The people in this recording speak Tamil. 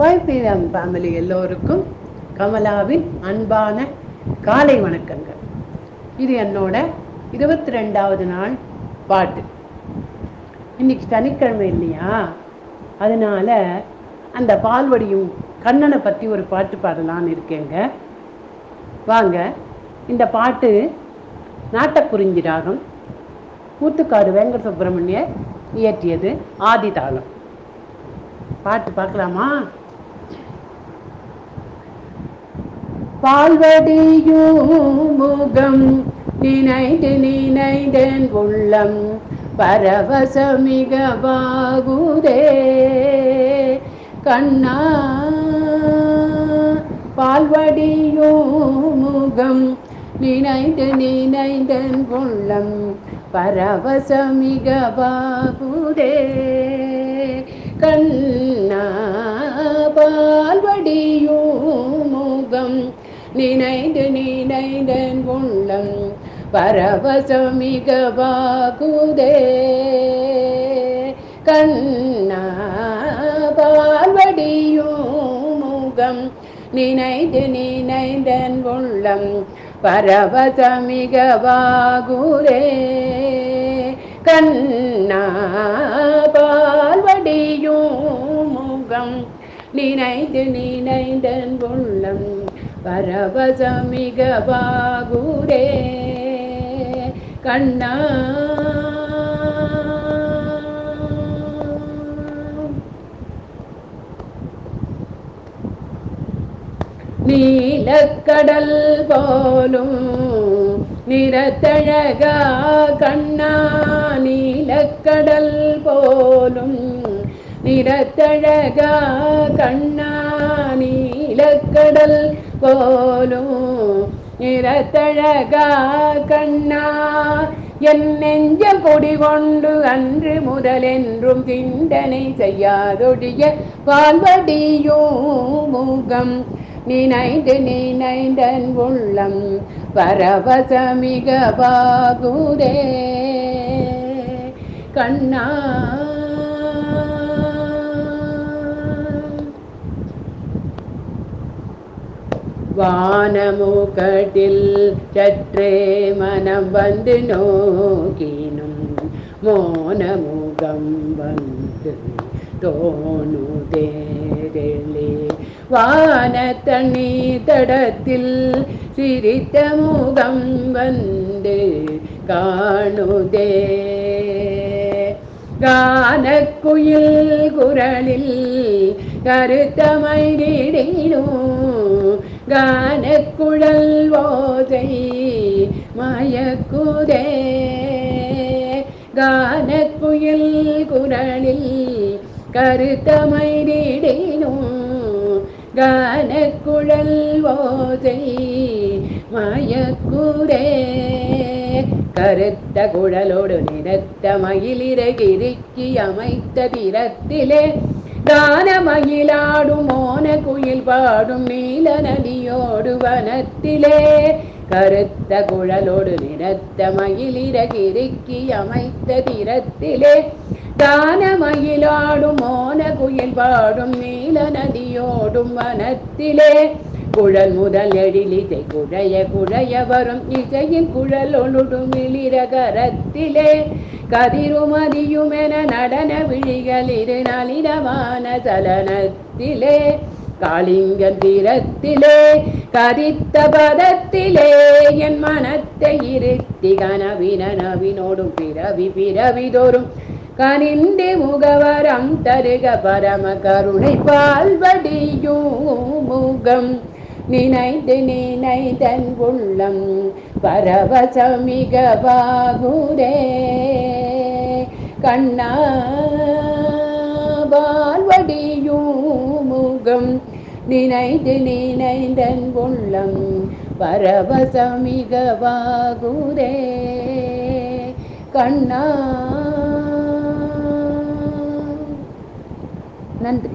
பைபிஎம் ஃபேமிலி எல்லோருக்கும் கமலாவின் அன்பான காலை வணக்கங்கள். இது என்னோட இருபத்தி ரெண்டாவது நாள் பாட்டு. இன்னைக்கு சனிக்கிழமை இல்லையா? அதனால அந்த பால்வடியும் கண்ணனை பற்றி ஒரு பாட்டு பாடலான்னு இருக்கேங்க. வாங்க இந்த பாட்டு நாட்டக்குறிஞ்சி ராகம் கூத்துக்காடு வெங்கட சுப்பிரமணியர் இயற்றியது ஆதி தாளம். பாட்டு பார்க்கலாமா? பால்வடியும் முகம் நினைந்து நினைந்தேன் உள்ளம் பரவசமிக பாகுதே கண்ணா பால்வடியும் முகம் நினைந்து நினைந்தன் உள்ளம் பரவசமிக பாகுதே கண்ணா பால்வடியும் நினைந்து நினைந்தன் உள்ளம் பரவசமிக பாகுதே கண்ணா பால்வடியும் முகம் நினைந்து நினைந்தன் உள்ளம் பரவசமிக பாகுரே கண்ணா பால்வடியும் முகம் நினைந்து நினைந்தன் உள்ளம் பரவசமிக பாகுரே கண்ணா. நீலக்கடல் போலும் நிறத்தழகா கண்ணா. நீலக்கடல் போலும் நிறத்தழகா கண்ணா. நீலக்கடல் போலும் நிறத்தழகா கண்ணா. என் நெஞ்ச கொடி கொண்டு அன்று முதலென்றும் திண்டனை செய்யாதொழிய வாழ்வடியும் முகம். நினைந்து நினைந்தன் உள்ளம் பரவசமிக பாகுரே கண்ணா. வானமுகட்டில் சற்றே மனம் வந்து நோக்கினும் மோனமுகம் வந்து தோணுதேரே வானத்தண்ணி தடத்தில் சிரித்த முகம் வந்து காணுதே கானக்குயில் குரலில் கருத்தமைரிடினும் கானக்குழல் ஓதை மயக்குதே. கானக்குயில் குரலில் கருத்தமைரிடினும் கானக்குழல் ஓதை மயக்குரே கருத்த குழலோடு நிறத்த மயிலிறகிருக்கி அமைத்த திறத்திலே தான மயிலாடும் மோன குயில் பாடும் நீல நதியோடு வனத்திலே. கருத்த குழலோடு நிறத்த மயிலிறகிருக்கி அமைத்த திறத்திலே. தான மயிலாடும் மோன குயில் பாடும் நீல நதியோடும் வனத்திலே. குழல் முதல் எழிலிசை குழைய குழைய வரும் இசையின் குழல் ஒழுடும் இளிர கரத்திலே கதிருமதியுமென நடன விழிகள் இரு நளினமான சலனத்திலே. காளிங்கன் தீரத்திலே கதித்த பதத்திலே என் மனத்தை இருத்தி கனவின நவினோடும் பிறவி பிறவிதோறும் கனிந்து முகவரம் தருக பரம கருணை பால்வடியும் முகம். நினைந்து நினைதன் உள்ளம் பரவசமிகவாகுரே கண்ணா பால்வடியும் முகம் நினைந்து நினைந்தன் உள்ளம் பரவசமிகவாகுரே கண்ணா நன்றி.